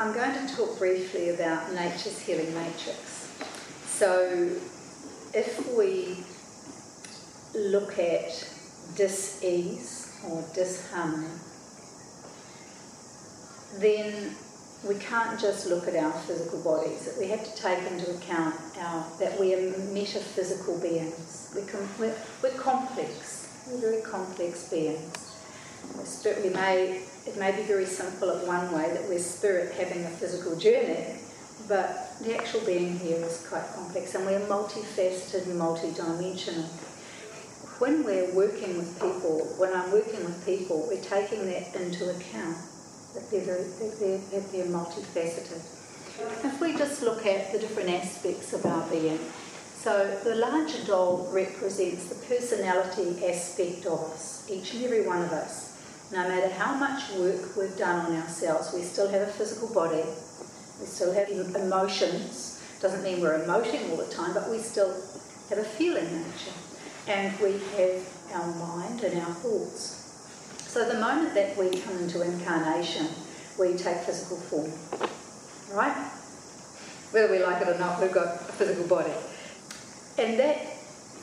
I'm going to talk briefly about nature's healing matrix. So, if we look at dis-ease or disharmony, then we can't just look at our physical bodies. We have to take into account our, that we are metaphysical beings. We we're, we're complex. We're very complex beings. We may, it may be very simple in one way that we're spirit having a physical journey, but the actual being here is quite complex and we're multifaceted and multidimensional. When we're working with people, when I'm working with people, we're taking that into account that they're, very, that they're, that they're multifaceted. If we just look at the different aspects of our being, so the larger doll represents the personality aspect of us, each and every one of us. No matter how much work we've done on ourselves, we still have a physical body, we still have emotions. Doesn't mean we're emoting all the time, but we still have a feeling nature. And we have our mind and our thoughts. So the moment that we come into incarnation, we take physical form. Right? Whether we like it or not, we've got a physical body. And that,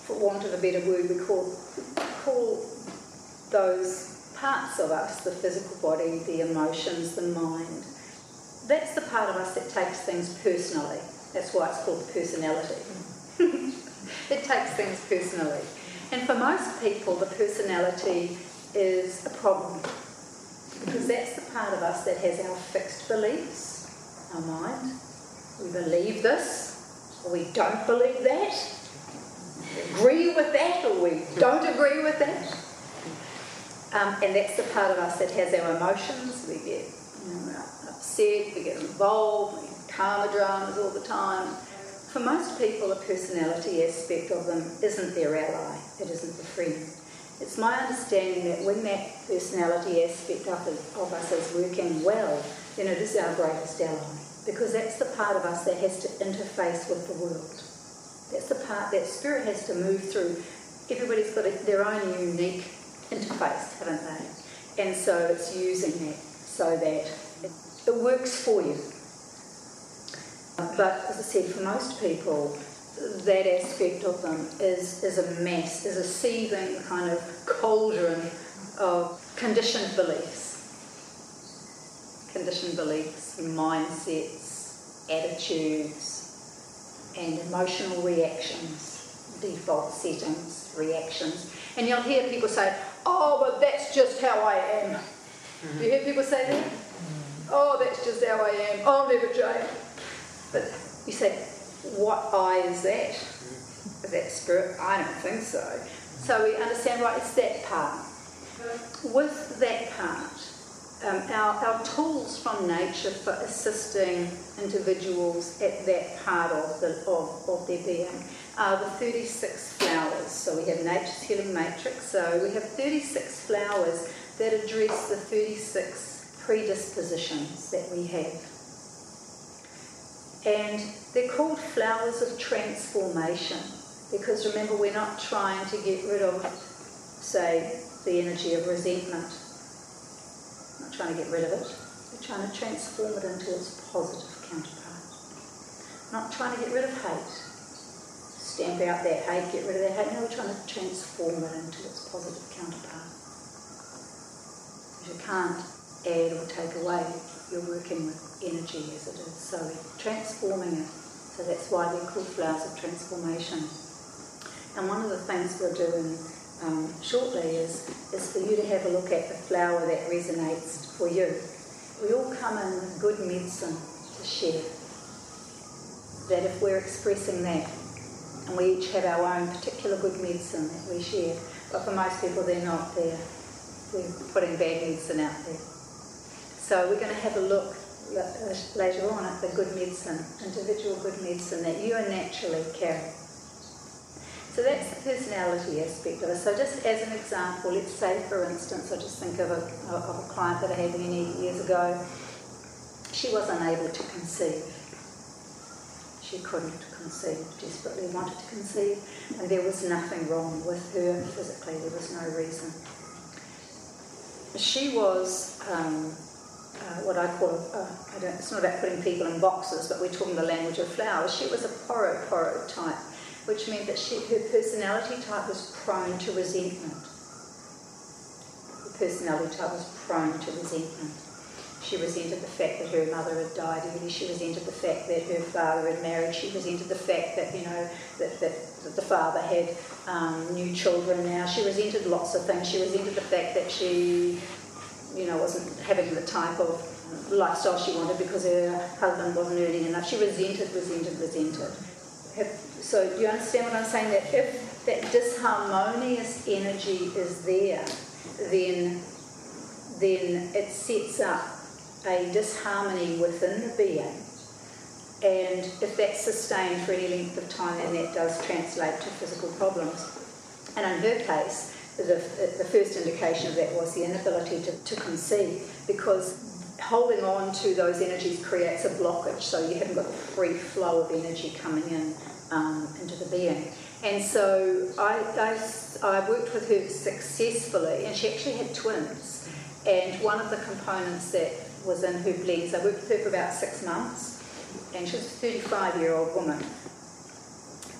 for want of a better word, we call, call those parts of us the physical body, the emotions, the mind. That's the part of us that takes things personally. That's why it's called personality. it takes things personally. And for most people, the personality is a problem because that's the part of us that has our fixed beliefs, our mind. We believe this, or we don't believe that. We agree with that, or we don't agree with that. Um, and that's the part of us that has our emotions. We get you know, upset, we get involved, we have karma dramas all the time. For most people, the personality aspect of them isn't their ally, it isn't the friend. It's my understanding that when that personality aspect of, of us is working well, then it is our greatest ally. Because that's the part of us that has to interface with the world. That's the part that spirit has to move through. Everybody's got their own unique interface, haven't they? And so it's using that so that it, it works for you. But as I said, for most people, that aspect of them is, is a mess, is a seething kind of cauldron of conditioned beliefs. Conditioned beliefs, mindsets, attitudes, and emotional reactions, default settings, reactions. And you'll hear people say, Oh, but that's just how I am. Mm-hmm. You hear people say that? Oh, that's just how I am. I'll never change. But you say, what I is that? Is that spirit? I don't think so. So we understand, right, it's that part. With that part, um, our, our tools from nature for assisting individuals at that part of, the, of, of their being are the 36 flowers. So we have Nature's Healing Matrix. So we have 36 flowers that address the 36 predispositions that we have. And they're called flowers of transformation because remember, we're not trying to get rid of, say, the energy of resentment. Trying to get rid of it. We're trying to transform it into its positive counterpart. Not trying to get rid of hate stamp out that hate, get rid of that hate. No, we're trying to transform it into its positive counterpart. Because you can't add or take away. You're working with energy as it is. So we're transforming it. So that's why they're called flowers of transformation. And one of the things we're doing um, shortly is, is for you to have a look at the flower that resonates for you. We all come in with good medicine to share. That if we're expressing that, and we each have our own particular good medicine that we share. But for most people, they're not there. We're putting bad medicine out there. So we're going to have a look later on at the good medicine, individual good medicine that you are naturally carrying. So that's the personality aspect of it. So just as an example, let's say, for instance, I just think of a, of a client that I had many years ago. She was unable to conceive she couldn't conceive, desperately wanted to conceive, and there was nothing wrong with her physically, there was no reason. She was um, uh, what I call, uh, I it's not about putting people in boxes, but we're talking the language of flowers. She was a poro poro type, which meant that she, her personality type was prone to resentment. Her personality type was prone to resentment. She resented the fact that her mother had died early. She resented the fact that her father had married. She resented the fact that, you know, that, that, that the father had um, new children now. She resented lots of things. She resented the fact that she, you know, wasn't having the type of lifestyle she wanted because her husband wasn't earning enough. She resented, resented, resented. So do you understand what I'm saying? That if that disharmonious energy is there, then then it sets up a disharmony within the being. And if that's sustained for any length of time, then that does translate to physical problems. And in her case, the, the first indication of that was the inability to, to conceive because holding on to those energies creates a blockage, so you haven't got the free flow of energy coming in um, into the being. And so I, I, I worked with her successfully, and she actually had twins. And one of the components that was in her blends. I worked with her for about six months, and she was a 35 year old woman.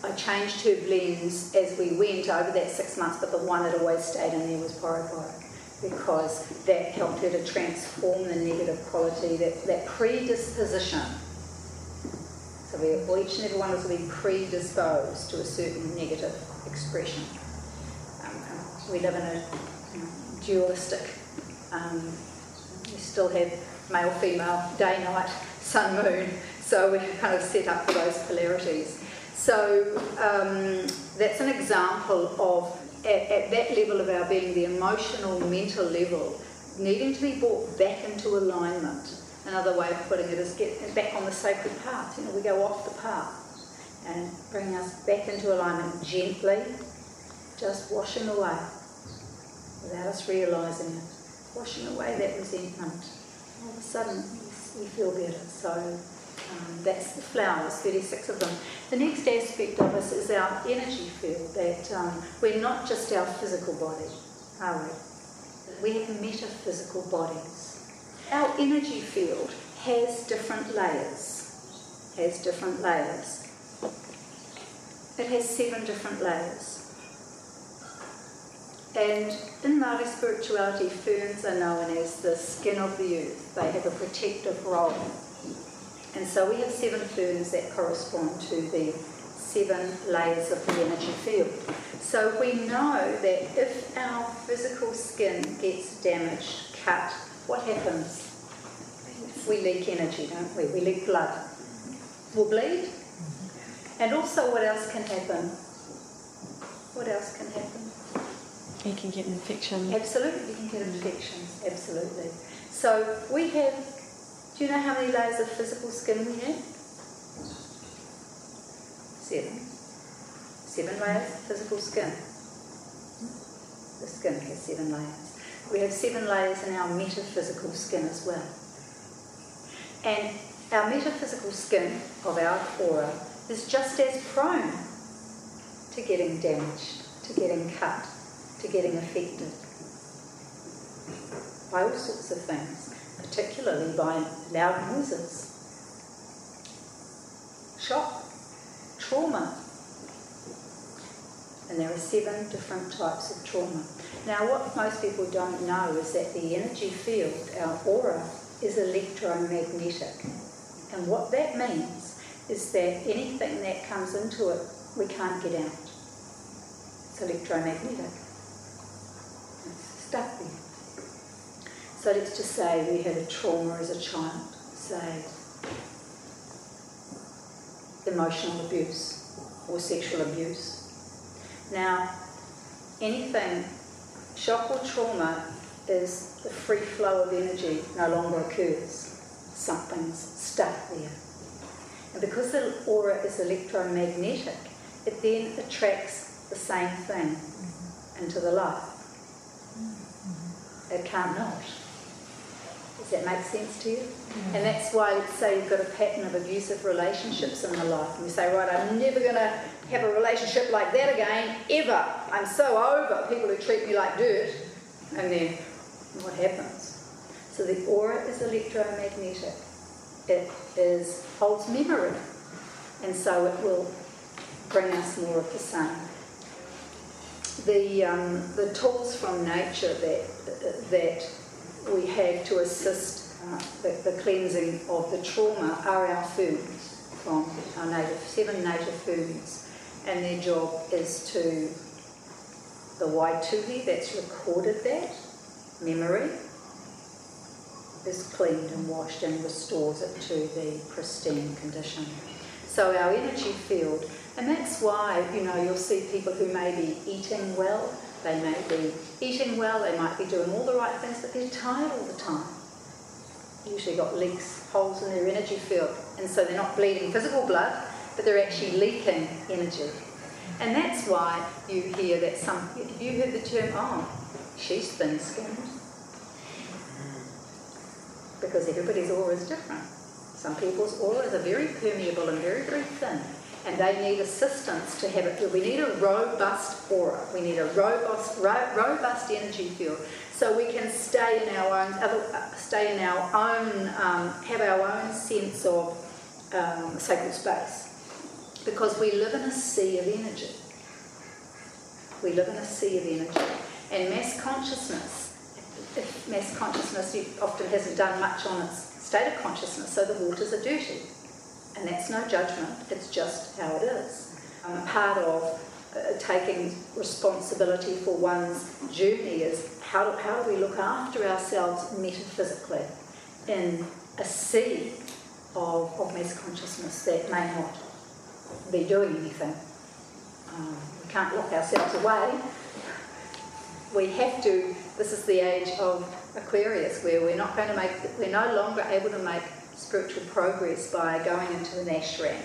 I changed her blends as we went over that six months, but the one that always stayed in there was Poro because that helped her to transform the negative quality, that, that predisposition. So we, each and every one of us will be predisposed to a certain negative expression. Um, we live in a dualistic, um, we still have male, female, day, night, sun, moon. So we're kind of set up for those polarities. So um, that's an example of, at, at, that level of our being, the emotional, mental level, needing to be brought back into alignment. Another way of putting it is get back on the sacred path. You know, we go off the path and bring us back into alignment gently, just washing away without us realising it, washing away that resentment all of a sudden we feel better. So um, that's the flowers, 36 of them. The next aspect of us is our energy field, that um, we're not just our physical body, are we? We have metaphysical bodies. Our energy field has different layers, has different layers. It has seven different layers. And in Māori spirituality, ferns are known as the skin of the earth. They have a protective role. And so we have seven ferns that correspond to the seven layers of the energy field. So we know that if our physical skin gets damaged, cut, what happens? We leak energy, don't we? We leak blood. We'll bleed. And also, what else can happen? What else can happen? You can get infection. Absolutely, you can get infections, absolutely. So we have, do you know how many layers of physical skin we have? Seven. Seven layers of physical skin. The skin has seven layers. We have seven layers in our metaphysical skin as well. And our metaphysical skin of our aura is just as prone to getting damaged, to getting cut, to getting affected by all sorts of things, particularly by loud noises, shock, trauma. And there are seven different types of trauma. Now, what most people don't know is that the energy field, our aura, is electromagnetic. And what that means is that anything that comes into it, we can't get out. It's electromagnetic It's stuck there. So let's just say we had a trauma as a child, say emotional abuse or sexual abuse. Now, anything, shock or trauma is the free flow of energy no longer occurs. Something's stuck there. And because the aura is electromagnetic, it then attracts the same thing into the life. It can't not. Does that make sense to you? Mm. And that's why, let's say you've got a pattern of abusive relationships in the life, and you say, right, I'm never going to have a relationship like that again, ever. I'm so over people who treat me like dirt. And then what happens? So the aura is electromagnetic. It is holds memory, and so it will bring us more of the same. The um, the tools from nature that that we have to assist uh, the, the cleansing of the trauma are our foods from our native seven native foods, and their job is to the Waituhi that's recorded that memory is cleaned and washed and restores it to the pristine condition. So our energy field, and that's why, you know, you'll see people who may be eating well, they may be eating well, they might be doing all the right things, but they're tired all the time. Usually got leaks, holes in their energy field, and so they're not bleeding physical blood, but they're actually leaking energy. And that's why you hear that some, have you heard the term, oh, she's thin skinned? Because everybody's aura is different. Some people's auras are very permeable and very, very thin, and they need assistance to have it. We need a robust aura. We need a robust, ro- robust energy field, so we can stay in our own, uh, stay in our own, um, have our own sense of um, sacred space because we live in a sea of energy. We live in a sea of energy. And mass consciousness, mass consciousness often hasn't done much on its state of consciousness, so the waters are dirty. And that's no judgment, it's just how it is. Um, part of uh, taking responsibility for one's journey is how do, how do we look after ourselves metaphysically in a sea of, of mass consciousness that may not be doing anything. Um, we can't lock ourselves away. We have to, this is the age of Aquarius where we're not going to make, we're no longer able to make spiritual progress by going into an ashram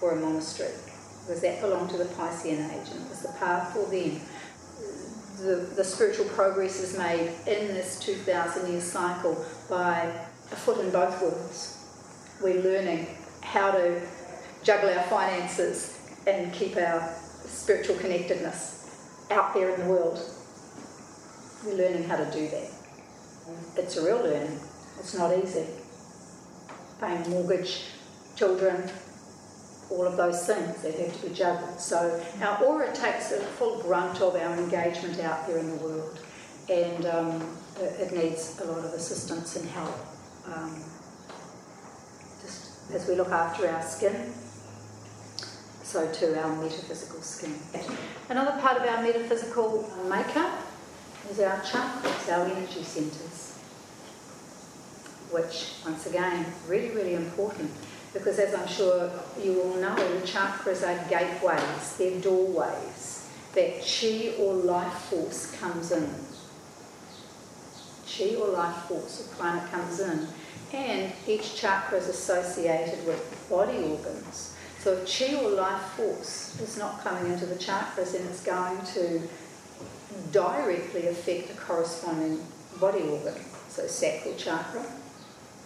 or a monastery because that belonged to the Piscean age and it was the path for them. The, the spiritual progress is made in this 2,000 year cycle by a foot in both worlds. We're learning how to juggle our finances and keep our spiritual connectedness out there in the world. We're learning how to do that. It's a real learning. It's not easy. Paying mortgage, children, all of those things that have to be juggled. So our aura takes the full brunt of our engagement out there in the world, and um, it needs a lot of assistance and help. Um, just as we look after our skin, so too our metaphysical skin. Another part of our metaphysical makeup is our chakras, our energy centres, which, once again, really, really important because, as I'm sure you all know, chakras are gateways, they're doorways that chi or life force comes in. Chi or life force or prana comes in, and each chakra is associated with body organs. So if chi or life force is not coming into the chakras, then it's going to directly affect a corresponding body organ. So sacral chakra.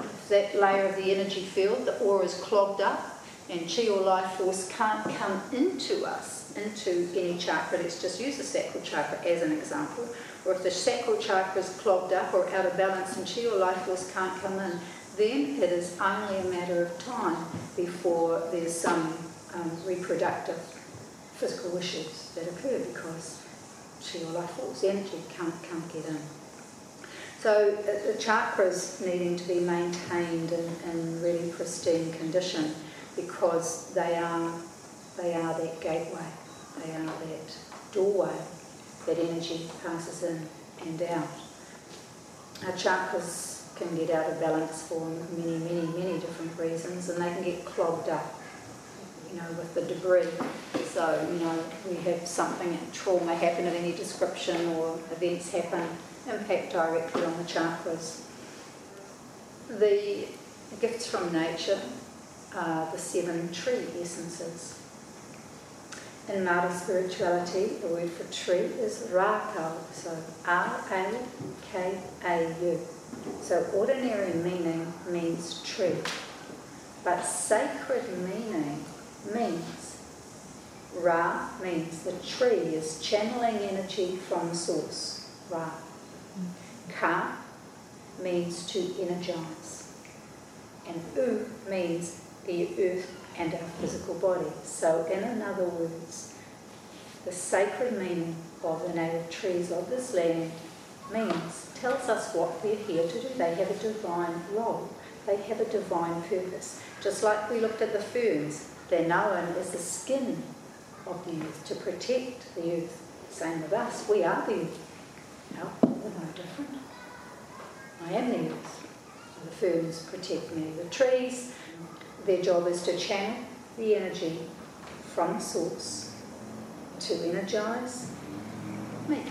If that layer of the energy field, the aura is clogged up, and chi or life force can't come into us, into any chakra. Let's just use the sacral chakra as an example. Or if the sacral chakra is clogged up or out of balance and chi or life force can't come in, then it is only a matter of time before there's some um, reproductive physical issues that occur because chi or life force energy can't, can't get in. So uh, the chakras needing to be maintained in, in really pristine condition because they are, they are that gateway, they are that doorway that energy passes in and out. Our chakras can get out of balance for many, many, many different reasons, and they can get clogged up, you know, with the debris. So, you know, we have something, trauma happen of any description or events happen, impact directly on the chakras. The gifts from nature are the seven tree essences. In Māori spirituality, the word for tree is rākau, so R-A-K-A-U. So ordinary meaning means tree, but sacred meaning means Ra means the tree is channeling energy from source, Ra. Ka means to energize. And U means the earth and our physical body. So, in other words, the sacred meaning of the native trees of this land means, tells us what we're here to do. They have a divine role, they have a divine purpose. Just like we looked at the ferns, they're known as the skin of the earth to protect the earth. Same with us, we are the earth. No, we're no different. I am the earth. The ferns protect me. The trees, their job is to channel the energy from source to energize me.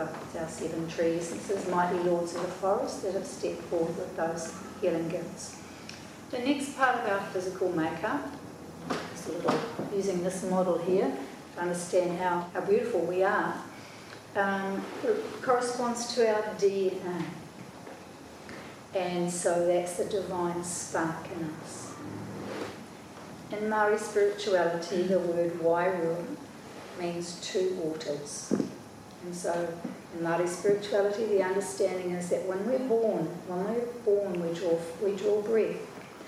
Our seven trees. This is mighty lords of the forest that have stepped forward with those healing gifts. The next part of our physical makeup, a little using this model here to understand how, how beautiful we are, um, corresponds to our DNA. And so that's the divine spark in us. In Maori spirituality, the word Wairua means two waters. And so in Maori spirituality, the understanding is that when we're born, when we're born, we draw, we draw breath.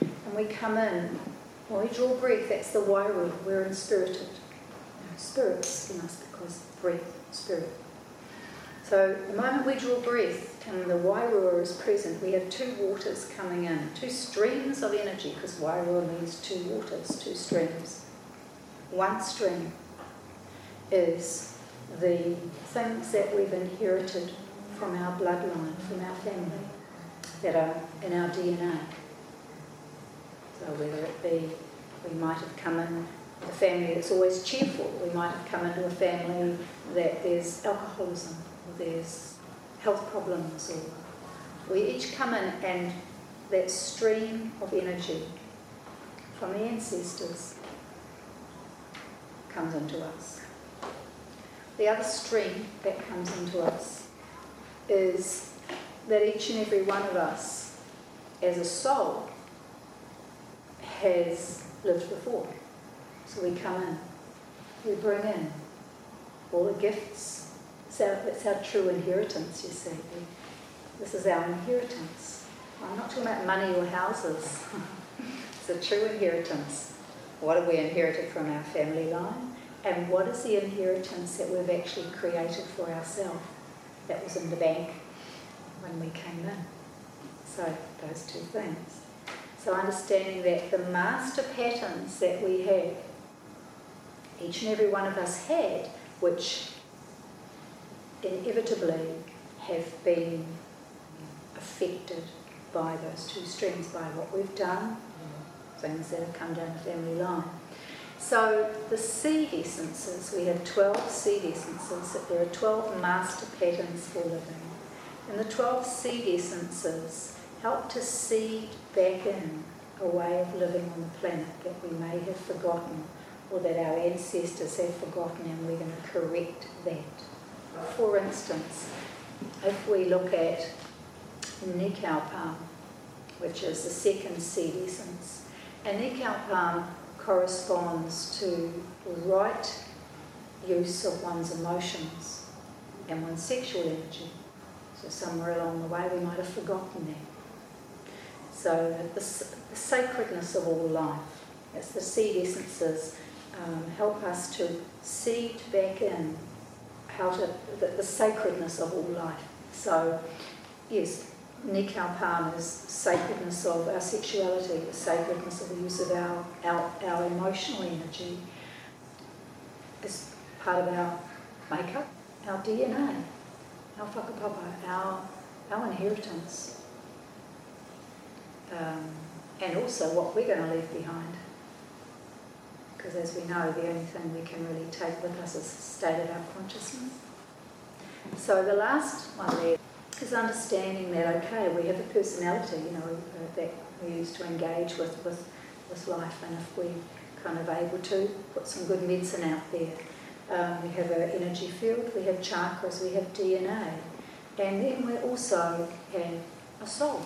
And we come in, when we draw breath, that's the Wairua, we're inspirited. Spirits in us because breath, spirit. So the moment we draw breath and the Wairua is present, we have two waters coming in, two streams of energy, because Wairua means two waters, two streams. One stream is the things that we've inherited from our bloodline, from our family, that are in our DNA. So whether it be we might have come in a family that's always cheerful, we might have come into a family that there's alcoholism, or there's health problems, or we each come in and that stream of energy from the ancestors comes into us. The other stream that comes into us is that each and every one of us, as a soul, has lived before. So we come in, we bring in all the gifts. It's our, it's our true inheritance, you see. This is our inheritance. I'm not talking about money or houses. it's a true inheritance. What have we inherited from our family line? And what is the inheritance that we've actually created for ourselves that was in the bank when we came in? So, those two things. So, understanding that the master patterns that we have, each and every one of us had, which inevitably have been affected by those two streams, by what we've done, things that have come down the family line. So the seed essences, we have 12 seed essences, there are 12 master patterns for living. And the 12 seed essences help to seed back in a way of living on the planet that we may have forgotten or that our ancestors have forgotten and we're going to correct that. For instance, if we look at Nikau palm, which is the second seed essence, and Nikau palm corresponds to right use of one's emotions and one's sexual energy. So somewhere along the way we might have forgotten that. So the, the sacredness of all life, as the seed essences um, help us to seed back in how to the, the sacredness of all life. So yes, Nikau Palm sacredness of our sexuality, the sacredness of the use of our, our, our emotional energy is part of our makeup, our DNA, our whakapapa, our, our inheritance. Um, and also what we're going to leave behind. Because as we know, the only thing we can really take with us is the state of our consciousness. So the last one there is understanding that okay, we have a personality, you know, uh, that we use to engage with, with with life, and if we kind of able to put some good medicine out there, um, we have our energy field, we have chakras, we have DNA, and then we also have a soul.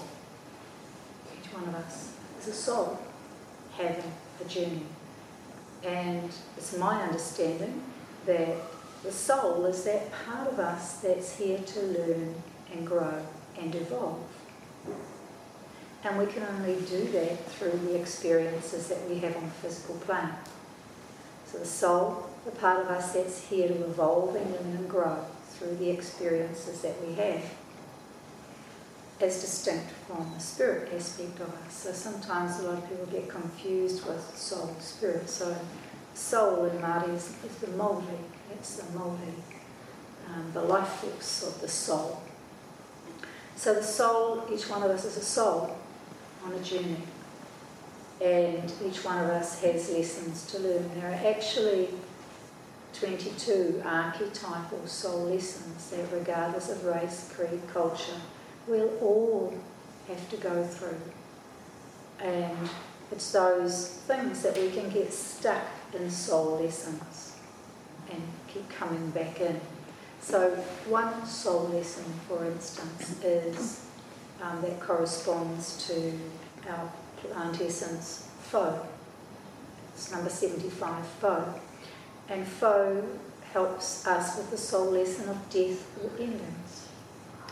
Each one of us is a soul having a journey, and it's my understanding that the soul is that part of us that's here to learn and grow and evolve. And we can only do that through the experiences that we have on the physical plane. So the soul, the part of us that's here to evolve and learn and grow through the experiences that we have, is distinct from the spirit aspect of us. So sometimes a lot of people get confused with soul and spirit. So soul in Māori is, is the mauri, it's the mauri, um, the life force of the soul. So the soul, each one of us is a soul on a journey. And each one of us has lessons to learn. There are actually 22 archetypal soul lessons that, regardless of race, creed, culture, we'll all have to go through. And it's those things that we can get stuck in soul lessons and keep coming back in. So, one soul lesson, for instance, is um, that corresponds to our plant essence foe. It's number 75 foe. And foe helps us with the soul lesson of death or endings.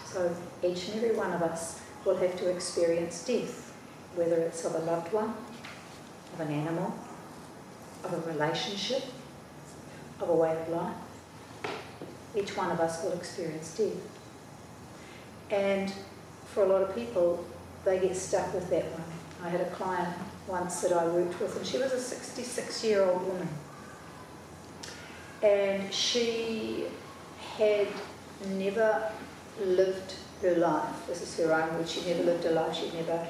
So, each and every one of us will have to experience death, whether it's of a loved one, of an animal, of a relationship, of a way of life each one of us will experience death. And for a lot of people, they get stuck with that one. I had a client once that I worked with, and she was a 66 year old woman. And she had never lived her life. This is her own word. She never lived her life. She'd never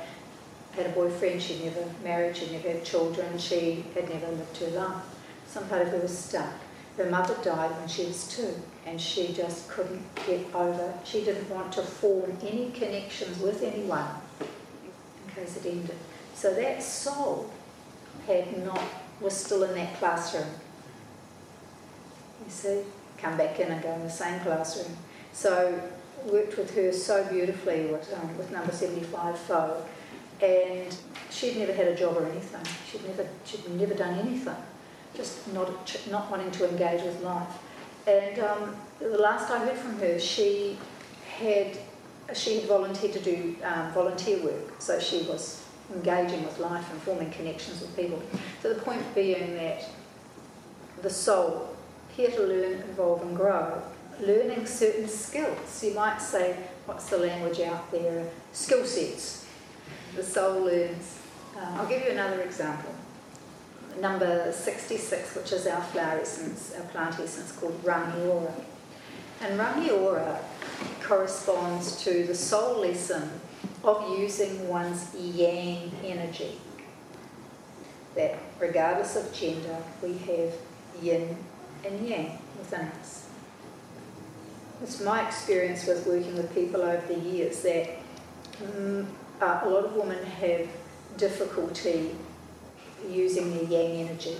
had a boyfriend. She'd never married. She'd never had children. She had never lived her life. Some part of her was stuck. Her mother died when she was two and she just couldn't get over. She didn't want to form any connections with anyone in case it ended. So that soul had not was still in that classroom. You see, come back in and go in the same classroom. So worked with her so beautifully with, um, with number 75 foe and she'd never had a job or anything. She'd never she'd never done anything, just not not wanting to engage with life. And um, the last I heard from her, she had she had volunteered to do um, volunteer work, so she was engaging with life and forming connections with people. So the point being that the soul, here to learn, evolve and grow, learning certain skills. You might say, what's the language out there? Skill sets. The soul learns. Uh, I'll give you another example number 66, which is our flower essence, our plant essence called Rangiora. And Rangiora corresponds to the soul lesson of using one's yang energy. That regardless of gender, we have yin and yang within us. It's my experience with working with people over the years that mm, uh, a lot of women have difficulty using the yang energy.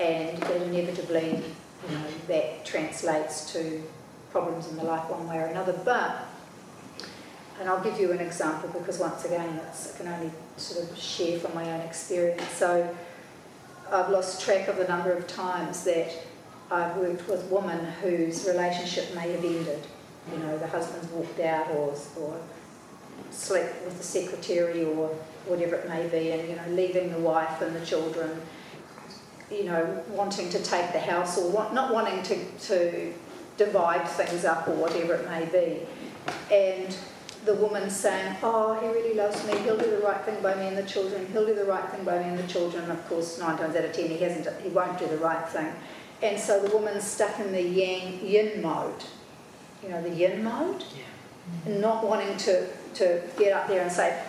And inevitably, you know, that translates to problems in the life one way or another. But, and I'll give you an example because once again, I can only sort of share from my own experience. So I've lost track of the number of times that I've worked with women whose relationship may have ended. You know, the husband's walked out or, or slept with the secretary or whatever it may be, and you know, leaving the wife and the children, you know, wanting to take the house or want, not wanting to, to divide things up or whatever it may be. And the woman saying, Oh, he really loves me, he'll do the right thing by me and the children, he'll do the right thing by me and the children. And of course, nine times out of ten, he hasn't, he won't do the right thing. And so the woman's stuck in the yang yin mode, you know, the yin mode, yeah. not wanting to, to get up there and say,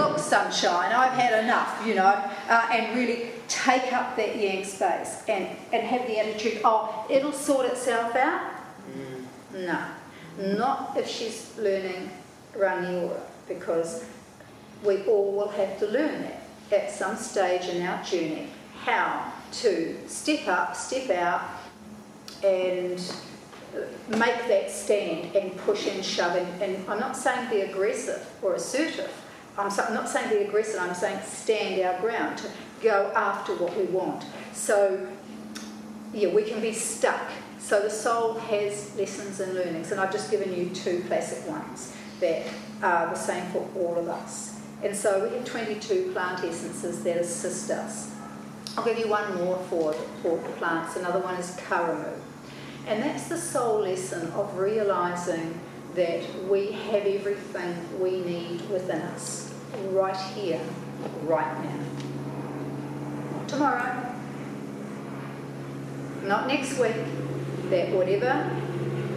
look, sunshine, I've had enough, you know, uh, and really take up that yang space and, and have the attitude, oh, it'll sort itself out. Mm. No, not if she's learning Rangiora, because we all will have to learn that at some stage in our journey how to step up, step out, and make that stand and push and shove. And, and I'm not saying be aggressive or assertive, I'm, not saying be aggressive, I'm saying stand our ground, to go after what we want. So, yeah, we can be stuck So the soul has lessons and learnings, and I've just given you two classic ones that are the same for all of us. And so we have 22 plant essences that assist us. I'll give you one more for, for the plants. Another one is karamu. And that's the soul lesson of realizing that we have everything we need within us right here, right now. Tomorrow, not next week, that whatever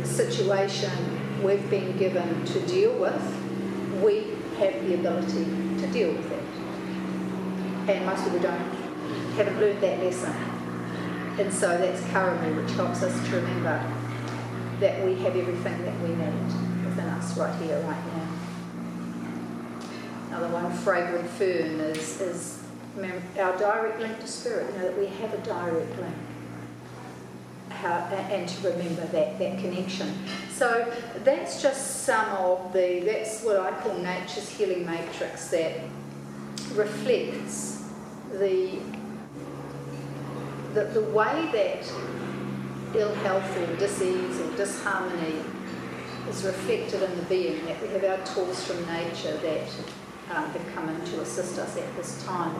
situation we've been given to deal with, we have the ability to deal with it. And most people don't, haven't learned that lesson. And so that's Karamu, which helps us to remember that we have everything that we need within us right here, right now. Another one, fragrant fern, is, is our direct link to spirit, you know, that we have a direct link. How, and to remember that, that connection. So that's just some of the, that's what I call nature's healing matrix that reflects the the, the way that ill health or disease or disharmony is reflected in the being, that we have our tools from nature that um, have come in to assist us at this time.